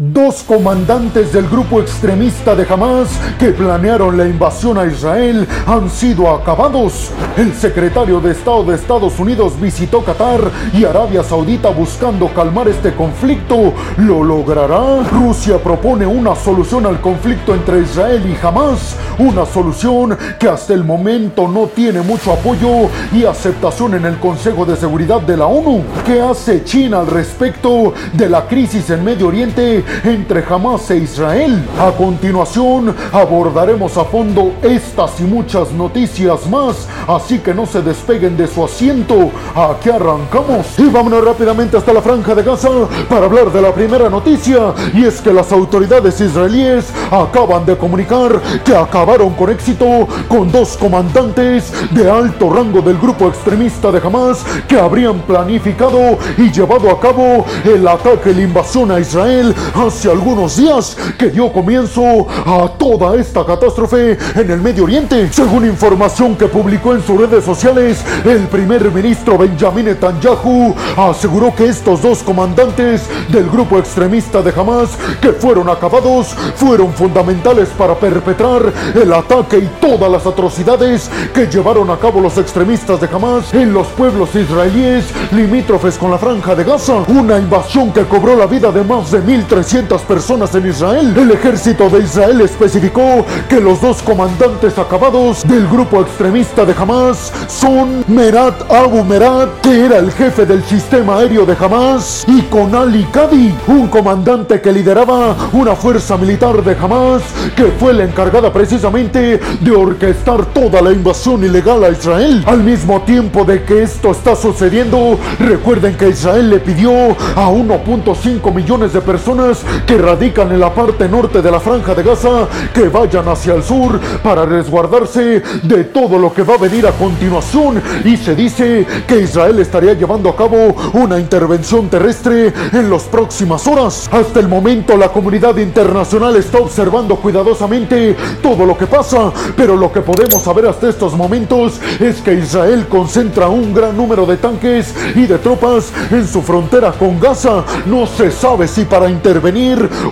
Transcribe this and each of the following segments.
Dos comandantes del grupo extremista de Hamas que planearon la invasión a Israel han sido acabados. El secretario de Estado de Estados Unidos visitó Qatar y Arabia Saudita buscando calmar este conflicto. ¿Lo logrará? Rusia propone una solución al conflicto entre Israel y Hamas. Una solución que hasta el momento no tiene mucho apoyo y aceptación en el Consejo de Seguridad de la ONU. ¿Qué hace China al respecto de la crisis en Medio Oriente? Entre Hamas e Israel. A continuación abordaremos a fondo estas y muchas noticias más, así que no se despeguen de su asiento. Aquí arrancamos y vámonos rápidamente hasta la franja de Gaza para hablar de la primera noticia y es que las autoridades israelíes acaban de comunicar que acabaron con éxito con dos comandantes de alto rango del grupo extremista de Hamas que habrían planificado y llevado a cabo el ataque, la invasión a Israel hace algunos días que dio comienzo a toda esta catástrofe en el Medio Oriente. Según información que publicó en sus redes sociales, el primer ministro Benjamin Netanyahu aseguró que estos dos comandantes del grupo extremista de Hamas que fueron acabados fueron fundamentales para perpetrar el ataque y todas las atrocidades que llevaron a cabo los extremistas de Hamas en los pueblos israelíes limítrofes con la franja de Gaza. Una invasión que cobró la vida de más de 1.300 personas en Israel. El ejército de Israel especificó que los dos comandantes acabados del grupo extremista de Hamas son Merat Abu Merat, que era el jefe del sistema aéreo de Hamas, y Konali Kadi, un comandante que lideraba una fuerza militar de Hamas que fue la encargada precisamente de orquestar toda la invasión ilegal a Israel. Al mismo tiempo de que esto está sucediendo, recuerden que Israel le pidió a 1.5 millones de personas que radican en la parte norte de la franja de Gaza que vayan hacia el sur para resguardarse de todo lo que va a venir a continuación y se dice que Israel estaría llevando a cabo una intervención terrestre en las próximas horas. Hasta el momento la comunidad internacional está observando cuidadosamente todo lo que pasa, pero lo que podemos saber hasta estos momentos es que Israel concentra un gran número de tanques y de tropas en su frontera con Gaza. No se sabe si para intervenir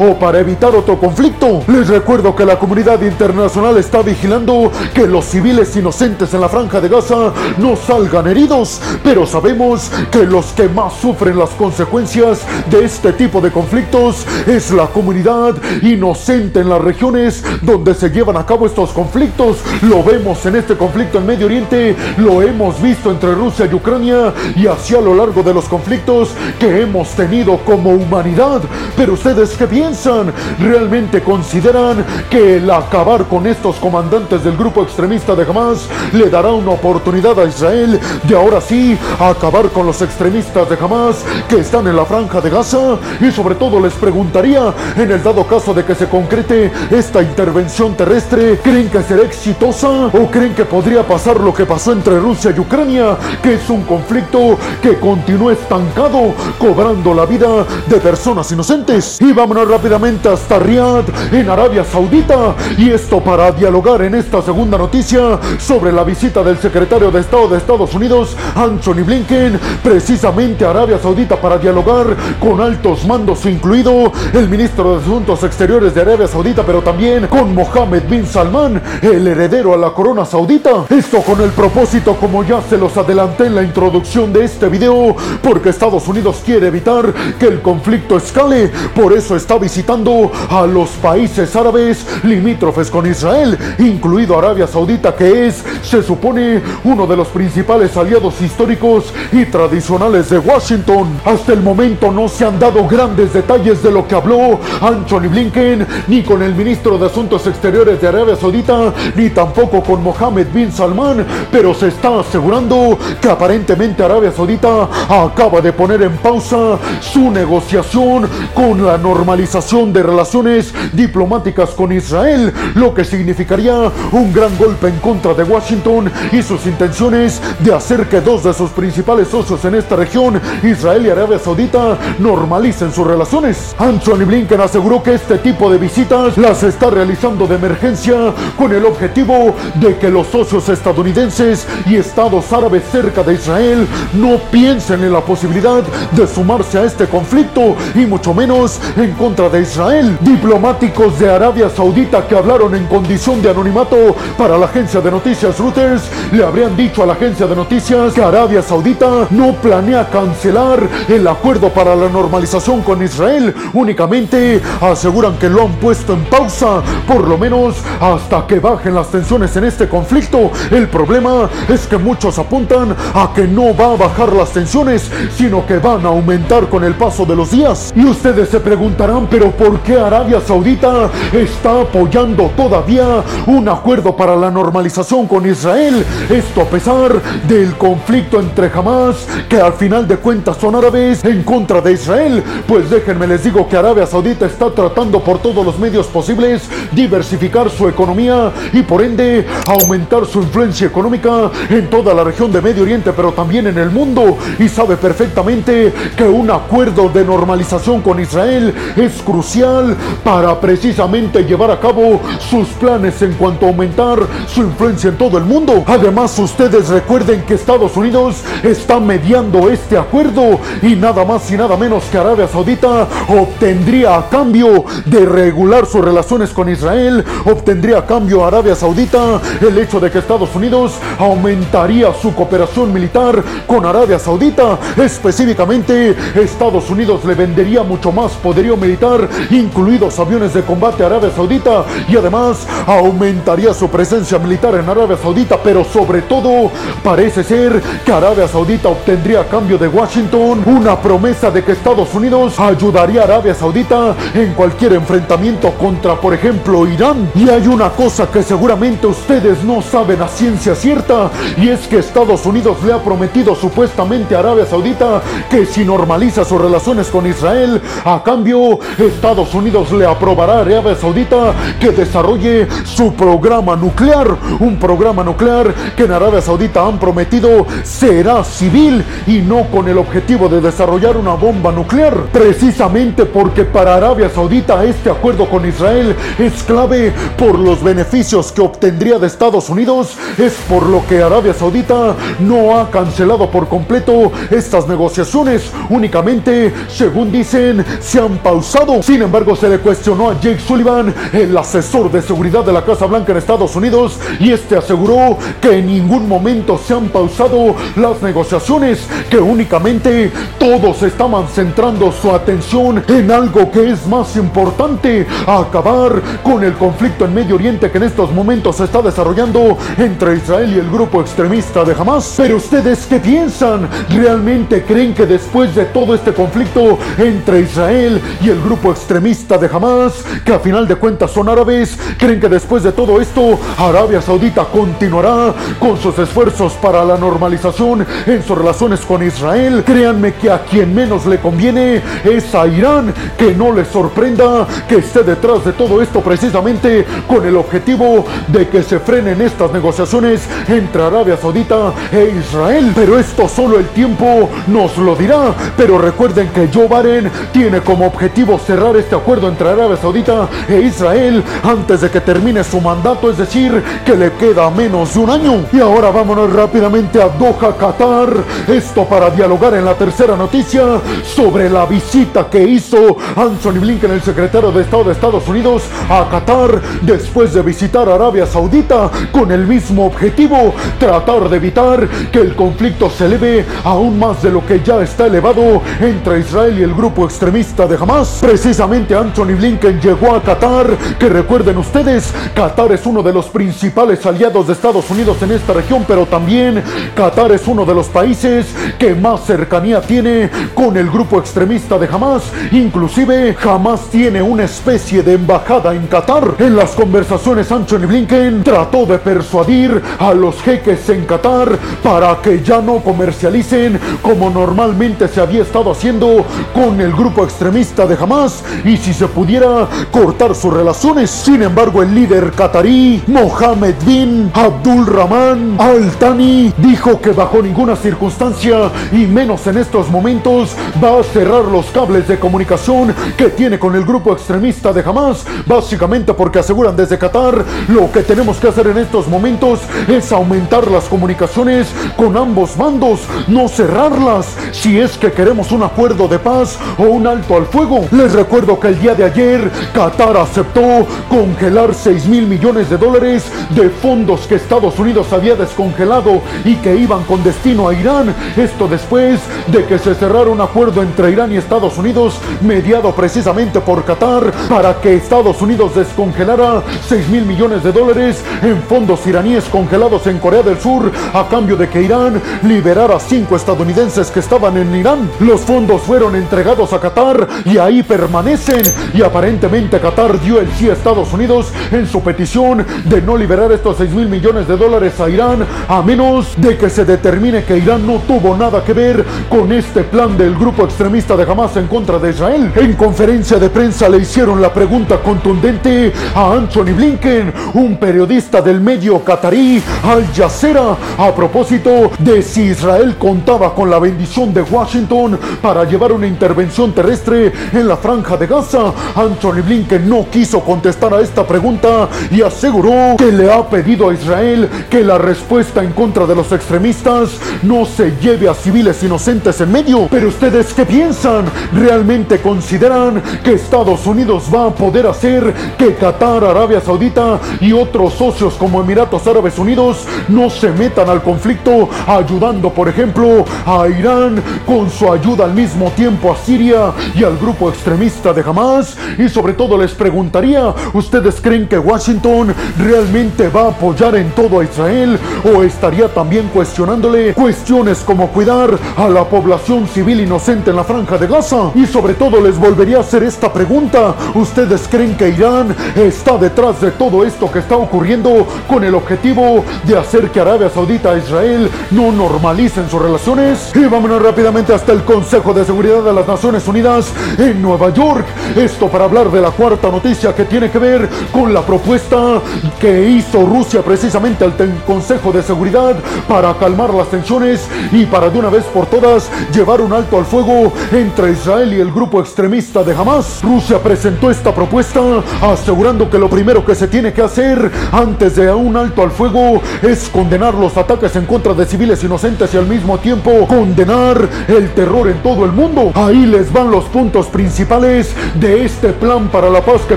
o para evitar otro conflicto. Les recuerdo que la comunidad internacional está vigilando que los civiles inocentes en la franja de Gaza no salgan heridos, pero sabemos que los que más sufren las consecuencias de este tipo de conflictos es la comunidad inocente en las regiones donde se llevan a cabo estos conflictos. Lo vemos en este conflicto en Medio Oriente, lo hemos visto entre Rusia y Ucrania y así a lo largo de los conflictos que hemos tenido como humanidad. Pero ustedes qué piensan? ¿Realmente consideran que el acabar con estos comandantes del grupo extremista de Hamas le dará una oportunidad a Israel de ahora sí acabar con los extremistas de Hamas que están en la franja de Gaza? Y sobre todo les preguntaría, en el dado caso de que se concrete esta intervención terrestre, ¿creen que será exitosa o creen que podría pasar lo que pasó entre Rusia y Ucrania, que es un conflicto que continúa estancado, cobrando la vida de personas inocentes? Y vámonos rápidamente hasta Riyadh, en Arabia Saudita. Y esto para dialogar en esta segunda noticia sobre la visita del secretario de Estado de Estados Unidos, Anthony Blinken, precisamente a Arabia Saudita para dialogar con altos mandos, incluido el ministro de Asuntos Exteriores de Arabia Saudita, pero también con Mohammed bin Salman, el heredero a la corona saudita. Esto con el propósito, como ya se los adelanté en la introducción de este video, porque Estados Unidos quiere evitar que el conflicto escale. Por eso está visitando a los países árabes limítrofes con Israel, incluido Arabia Saudita, que es, se supone, uno de los principales aliados históricos y tradicionales de Washington. Hasta el momento no se han dado grandes detalles de lo que habló Anthony Blinken, ni con el ministro de Asuntos Exteriores de Arabia Saudita, ni tampoco con Mohammed bin Salman, pero se está asegurando que aparentemente Arabia Saudita acaba de poner en pausa su negociación con la normalización de relaciones diplomáticas con Israel, lo que significaría un gran golpe en contra de Washington y sus intenciones de hacer que dos de sus principales socios en esta región, Israel y Arabia Saudita, normalicen sus relaciones. Anthony Blinken aseguró que este tipo de visitas las está realizando de emergencia con el objetivo de que los socios estadounidenses y estados árabes cerca de Israel no piensen en la posibilidad de sumarse a este conflicto y mucho menos En contra de Israel. Diplomáticos de Arabia Saudita que hablaron en condición de anonimato para la agencia de noticias Reuters le habrían dicho a la agencia de noticias que Arabia Saudita no planea cancelar el acuerdo para la normalización con Israel. Únicamente aseguran que lo han puesto en pausa, por lo menos hasta que bajen las tensiones en este conflicto. El problema es que muchos apuntan a que no va a bajar las tensiones, sino que van a aumentar con el paso de los días. Y ustedes se preguntarán, pero ¿por qué Arabia Saudita está apoyando todavía un acuerdo para la normalización con Israel? Esto a pesar del conflicto entre Hamas, que al final de cuentas son árabes, en contra de Israel. Pues déjenme les digo que Arabia Saudita está tratando por todos los medios posibles diversificar su economía y por ende aumentar su influencia económica en toda la región de Medio Oriente, pero también en el mundo. Y sabe perfectamente que un acuerdo de normalización con Israel es crucial para precisamente llevar a cabo sus planes en cuanto a aumentar su influencia en todo el mundo. Además, ustedes recuerden que Estados Unidos está mediando este acuerdo y nada más y nada menos que Arabia Saudita obtendría a cambio de regular sus relaciones con Israel, obtendría a cambio Arabia Saudita el hecho de que Estados Unidos aumentaría su cooperación militar con Arabia Saudita. Específicamente, Estados Unidos le vendería mucho más poderío militar, incluidos aviones de combate a Arabia Saudita, y además aumentaría su presencia militar en Arabia Saudita, pero sobre todo parece ser que Arabia Saudita obtendría a cambio de Washington una promesa de que Estados Unidos ayudaría a Arabia Saudita en cualquier enfrentamiento contra, por ejemplo, Irán. Y hay una cosa que seguramente ustedes no saben a ciencia cierta, y es que Estados Unidos le ha prometido supuestamente a Arabia Saudita que si normaliza sus relaciones con Israel, a cambio Estados Unidos le aprobará a Arabia Saudita que desarrolle su programa nuclear, un programa nuclear que en Arabia Saudita han prometido será civil y no con el objetivo de desarrollar una bomba nuclear, precisamente porque para Arabia Saudita este acuerdo con Israel es clave por los beneficios que obtendría de Estados Unidos, es por lo que Arabia Saudita no ha cancelado por completo estas negociaciones, únicamente, según dicen, se han pausado. Sin embargo, se le cuestionó a Jake Sullivan, el asesor de seguridad de la Casa Blanca en Estados Unidos, y este aseguró que en ningún momento se han pausado las negociaciones, que únicamente todos estaban centrando su atención en algo que es más importante, acabar con el conflicto en Medio Oriente que en estos momentos se está desarrollando entre Israel y el grupo extremista de Hamas. Pero ustedes qué piensan? ¿Realmente creen que después de todo este conflicto entre Israel y el grupo extremista de Hamas, que a final de cuentas son árabes, creen que después de todo esto Arabia Saudita continuará con sus esfuerzos para la normalización en sus relaciones con Israel? Créanme que a quien menos le conviene es a Irán, que no les sorprenda que esté detrás de todo esto precisamente con el objetivo de que se frenen estas negociaciones entre Arabia Saudita e Israel. Pero esto solo el tiempo nos lo dirá. Pero recuerden que Joe Biden tiene como objetivo cerrar este acuerdo entre Arabia Saudita e Israel antes de que termine su mandato, es decir, que le queda menos de un año. Y ahora vámonos rápidamente a Doha, Qatar. Esto para dialogar en la tercera noticia sobre la visita que hizo Anthony Blinken, el secretario de Estado de Estados Unidos, a Qatar después de visitar Arabia Saudita con el mismo objetivo, tratar de evitar que el conflicto se eleve aún más de lo que ya está elevado entre Israel y el grupo extremista de Hamas. Precisamente Anthony Blinken llegó a Qatar, que recuerden ustedes, Qatar es uno de los principales aliados de Estados Unidos en esta región, pero también Qatar es uno de los países que más cercanía tiene con el grupo extremista de Hamas. Inclusive Hamas tiene una especie de embajada en Qatar. En las conversaciones Anthony Blinken trató de persuadir a los jeques en Qatar para que ya no comercialicen como normalmente se había estado haciendo con el grupo extremista de Hamas y si se pudiera cortar sus relaciones. Sin embargo, el líder qatarí Mohammed bin Abdul Rahman Al Thani dijo que bajo ninguna circunstancia y menos en estos momentos va a cerrar los cables de comunicación que tiene con el grupo extremista de Hamas, básicamente porque aseguran desde Qatar lo que tenemos que hacer en estos momentos es aumentar las comunicaciones con ambos bandos, no cerrarlas. Si es que queremos un acuerdo de paz o un alto al fuego. Les recuerdo que el día de ayer Qatar aceptó congelar 6 mil millones de dólares de fondos que Estados Unidos había descongelado y que iban con destino a Irán. Esto después de que se cerrara un acuerdo entre Irán y Estados Unidos mediado precisamente por Qatar para que Estados Unidos descongelara 6 mil millones de dólares en fondos iraníes congelados en Corea del Sur a cambio de que Irán liberara cinco estadounidenses que estaban en Irán. Los fondos fueron entregados a Qatar y ahí permanecen y aparentemente Qatar dio el sí a Estados Unidos en su petición de no liberar estos 6 mil millones de dólares a Irán a menos de que se determine que Irán no tuvo nada que ver con este plan del grupo extremista de Hamas en contra de Israel. En conferencia de prensa le hicieron la pregunta contundente a Anthony Blinken, un periodista del medio qatarí Al Jazeera, a propósito de si Israel contaba con la bendición de Washington para llevar una intervención terrestre en la franja de Gaza. Anthony Blinken no quiso contestar a esta pregunta y aseguró que le ha pedido a Israel que la respuesta en contra de los extremistas no se lleve a civiles inocentes en medio. Pero ustedes qué piensan? ¿Realmente consideran que Estados Unidos va a poder hacer que Qatar, Arabia Saudita y otros socios como Emiratos Árabes Unidos no se metan al conflicto ayudando, por ejemplo, a Irán con su ayuda al mismo tiempo a Siria y al grupo extremista de Hamas? Y sobre todo les preguntaría, ¿ustedes creen que Washington realmente va a apoyar en todo a Israel o estaría también cuestionándole cuestiones como cuidar a la población civil inocente en la franja de Gaza? Y sobre todo les volvería a hacer esta pregunta, ¿ustedes creen que Irán está detrás de todo esto que está ocurriendo con el objetivo de hacer que Arabia Saudita e Israel no normalicen sus relaciones? Y vámonos rápidamente hasta el Consejo de Seguridad de las Naciones Unidas en Nueva York. Esto para hablar de la cuarta noticia que tiene que ver con la propuesta que hizo Rusia precisamente al Consejo de Seguridad para calmar las tensiones y para de una vez por todas llevar un alto al fuego entre Israel y el grupo extremista de Hamas. Rusia presentó esta propuesta asegurando que lo primero que se tiene que hacer antes de un alto al fuego es condenar los ataques en contra de civiles inocentes y al mismo tiempo condenar el terror en todo el mundo. Ahí les van los puntos principales de este plan para la paz que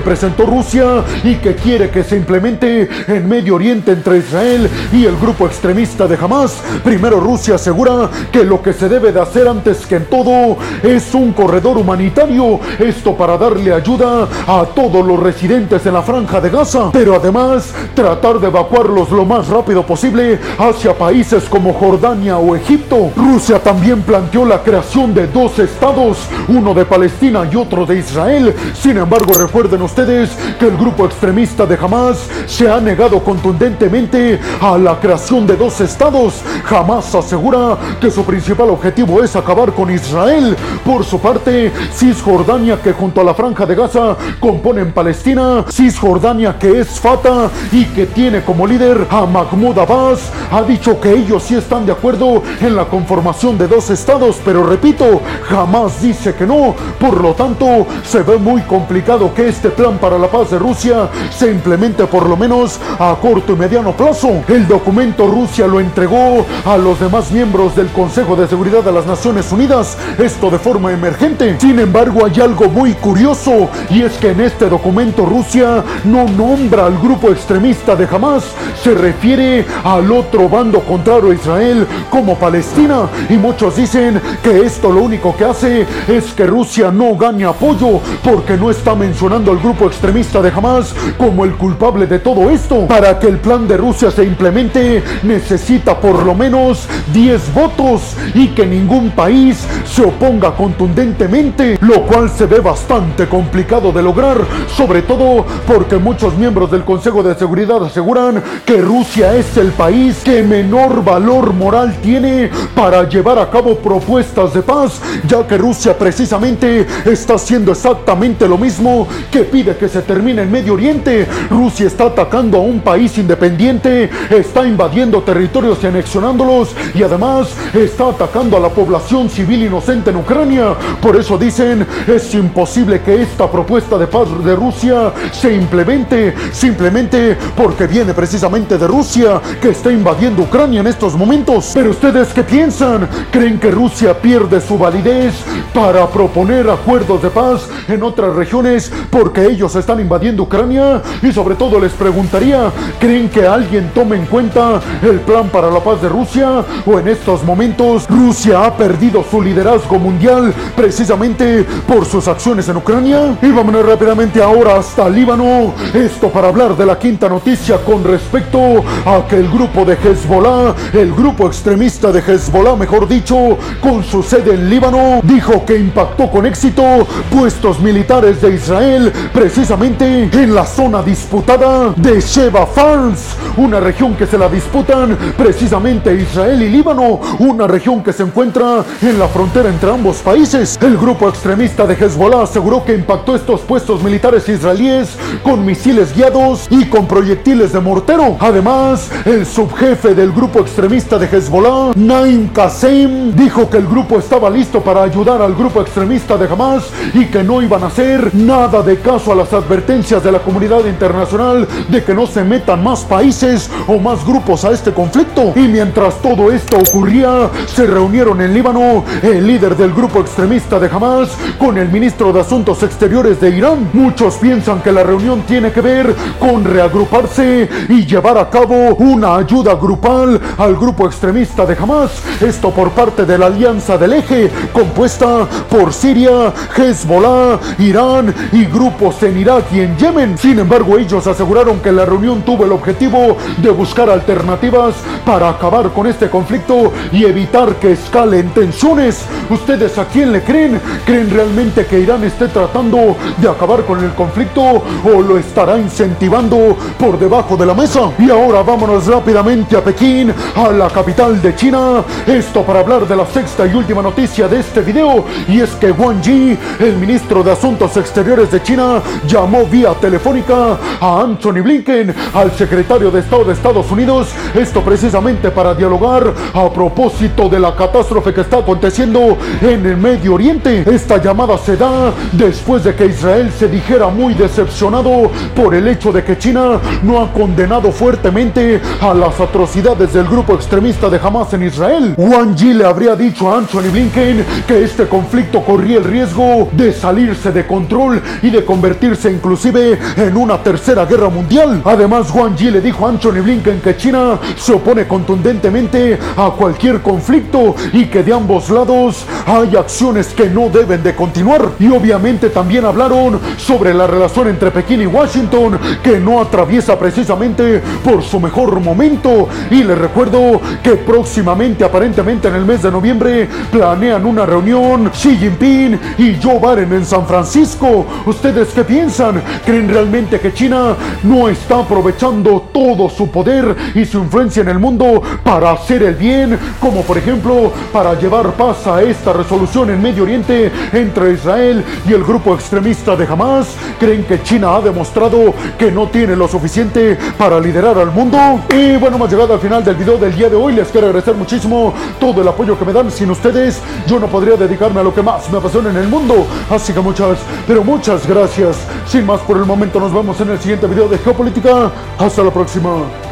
presentó Rusia y que quiere que se implemente en Medio Oriente entre Israel y el grupo extremista de Hamas. Primero Rusia asegura que lo que se debe de hacer antes que en todo es un corredor humanitario, esto para darle ayuda a todos los residentes en la franja de Gaza, pero además tratar de evacuarlos lo más rápido posible hacia países como Jordania o Egipto. Rusia también planteó la creación de dos estados, uno de Palestina y otro de Israel. Sin embargo, recuerden ustedes que el grupo extremista de Hamas se ha negado contundentemente a la creación de dos estados. Hamas asegura que su principal objetivo es acabar con Israel. Por su parte, Cisjordania, que junto a la franja de Gaza componen Palestina, Cisjordania, que es Fatah y que tiene como líder a Mahmoud Abbas, ha dicho que ellos sí están de acuerdo en la conformación de dos estados, pero repito, jamás dice que no. Por lo tanto, se ve muy complicado que este plan para la paz de Rusia se implemente por lo menos a corto y mediano plazo. El documento Rusia lo entregó a los demás miembros del Consejo de Seguridad de las Naciones Unidas, esto de forma emergente. Sin embargo, hay algo muy curioso y es que en este documento Rusia no nombra al grupo extremista de Hamas, se refiere al otro bando contrario a Israel como Palestina y muchos dicen que esto lo único que hace es que Rusia no gane apoyo porque no está mencionando al grupo extremista de Hamas como el culpable de todo esto. Para que el plan de Rusia se implemente necesita por lo menos 10 votos y que ningún país se oponga contundentemente, lo cual se ve bastante complicado de lograr, sobre todo porque muchos miembros del Consejo de Seguridad aseguran que Rusia es el país que menor valor moral tiene para llevar a cabo propuestas de paz, ya que Rusia precisamente está haciendo exactamente lo mismo que pide que se termine en Medio Oriente. Rusia está atacando a un país independiente, está invadiendo territorios y anexionándolos y además está atacando a la población civil inocente en Ucrania. Por eso dicen, es imposible que esta propuesta de paz de Rusia se implemente, simplemente porque viene precisamente de Rusia, que está invadiendo Ucrania en estos momentos. Pero ustedes qué piensan? ¿Creen que Rusia pierde su validez para proponer acuerdos de paz en otras regiones porque ellos están invadiendo Ucrania? Y sobre todo les preguntaría, ¿creen que alguien tome en cuenta el plan para la paz de Rusia? ¿O en estos momentos Rusia ha perdido su liderazgo mundial precisamente por sus acciones en Ucrania? Y vámonos rápidamente ahora hasta Líbano. Esto para hablar de la quinta noticia con respecto a que el grupo de Hezbollah, el grupo extremista de Hezbollah, mejor dicho, con su sede en Líbano, dijo que impactó con éxito puestos militares de Israel precisamente en la zona disputada de Sheba Farms, una región que se la disputan precisamente Israel y Líbano, una región que se encuentra en la frontera entre ambos países. El grupo extremista de Hezbollah aseguró que impactó estos puestos militares israelíes con misiles guiados y con proyectiles de mortero. Además, el subjefe del grupo extremista de Hezbollah, Naim Qasem, dijo que el grupo estaba listo para ayudar al grupo extremista de Hamas y que no iban a hacer nada de caso a las advertencias de la comunidad internacional de que no se metan más países o más grupos a este conflicto. Y mientras todo esto ocurría, se reunieron en Líbano el líder del grupo extremista de Hamas con el ministro de Asuntos Exteriores de Irán. Muchos piensan que la reunión tiene que ver con reagruparse y llevar a cabo una ayuda grupal al grupo extremista de Hamas. Esto por parte de la Alianza del Eje, compuesta por Siria, Hezbollah, Irán y grupos en Irak y en Yemen. Sin embargo, ellos aseguraron que la reunión tuvo el objetivo de buscar alternativas para acabar con este conflicto y evitar que escalen tensiones. ¿Ustedes a quién le creen? ¿Creen realmente que Irán esté tratando de acabar con el conflicto o lo estará incentivando por debajo de la mesa? Y ahora vámonos rápidamente a Pekín, a la capital de China. Esto para hablar de la sexta y última noticia de este video y es que Yi, el ministro de Asuntos Exteriores de China, llamó vía telefónica a Anthony Blinken, al secretario de Estado de Estados Unidos, esto precisamente para dialogar a propósito de la catástrofe que está aconteciendo en el Medio Oriente. Esta llamada se da después de que Israel se dijera muy decepcionado por el hecho de que China no ha condenado fuertemente a las atrocidades del grupo extremista de Hamas en Israel. Wang Yi le habría dicho a Anthony Blinken que este conflicto corría el riesgo de salirse de control y de convertirse inclusive en una tercera guerra mundial. Además, Wang Yi le dijo a Anthony Blinken que China se opone contundentemente a cualquier conflicto y que de ambos lados hay acciones que no deben de continuar. Y obviamente también hablaron sobre la relación entre Pekín y Washington que no atraviesa precisamente por su mejor momento. Y les recuerdo que próximamente, aparentemente en el mes de noviembre, planean una reunión Xi Jinping y Joe Biden en San Francisco. ¿Ustedes qué piensan? ¿Creen realmente que China no está aprovechando todo su poder y su influencia en el mundo para hacer el bien? Como por ejemplo para llevar paz a esta resolución en Medio Oriente entre Israel y el grupo extremista de Hamas. ¿Creen que China ha demostrado que no tiene lo suficiente para liderar al mundo? Y bueno, hemos llegado al final del video del día de hoy. Les quiero agradecer muchísimo todo el apoyo que me dan. Sin ustedes, yo no podría dedicarme a lo que más me apasiona en el mundo. Así que muchas, pero muchas gracias. Sin más por el momento, nos vemos en el siguiente video de Geopolítica. Hasta la próxima.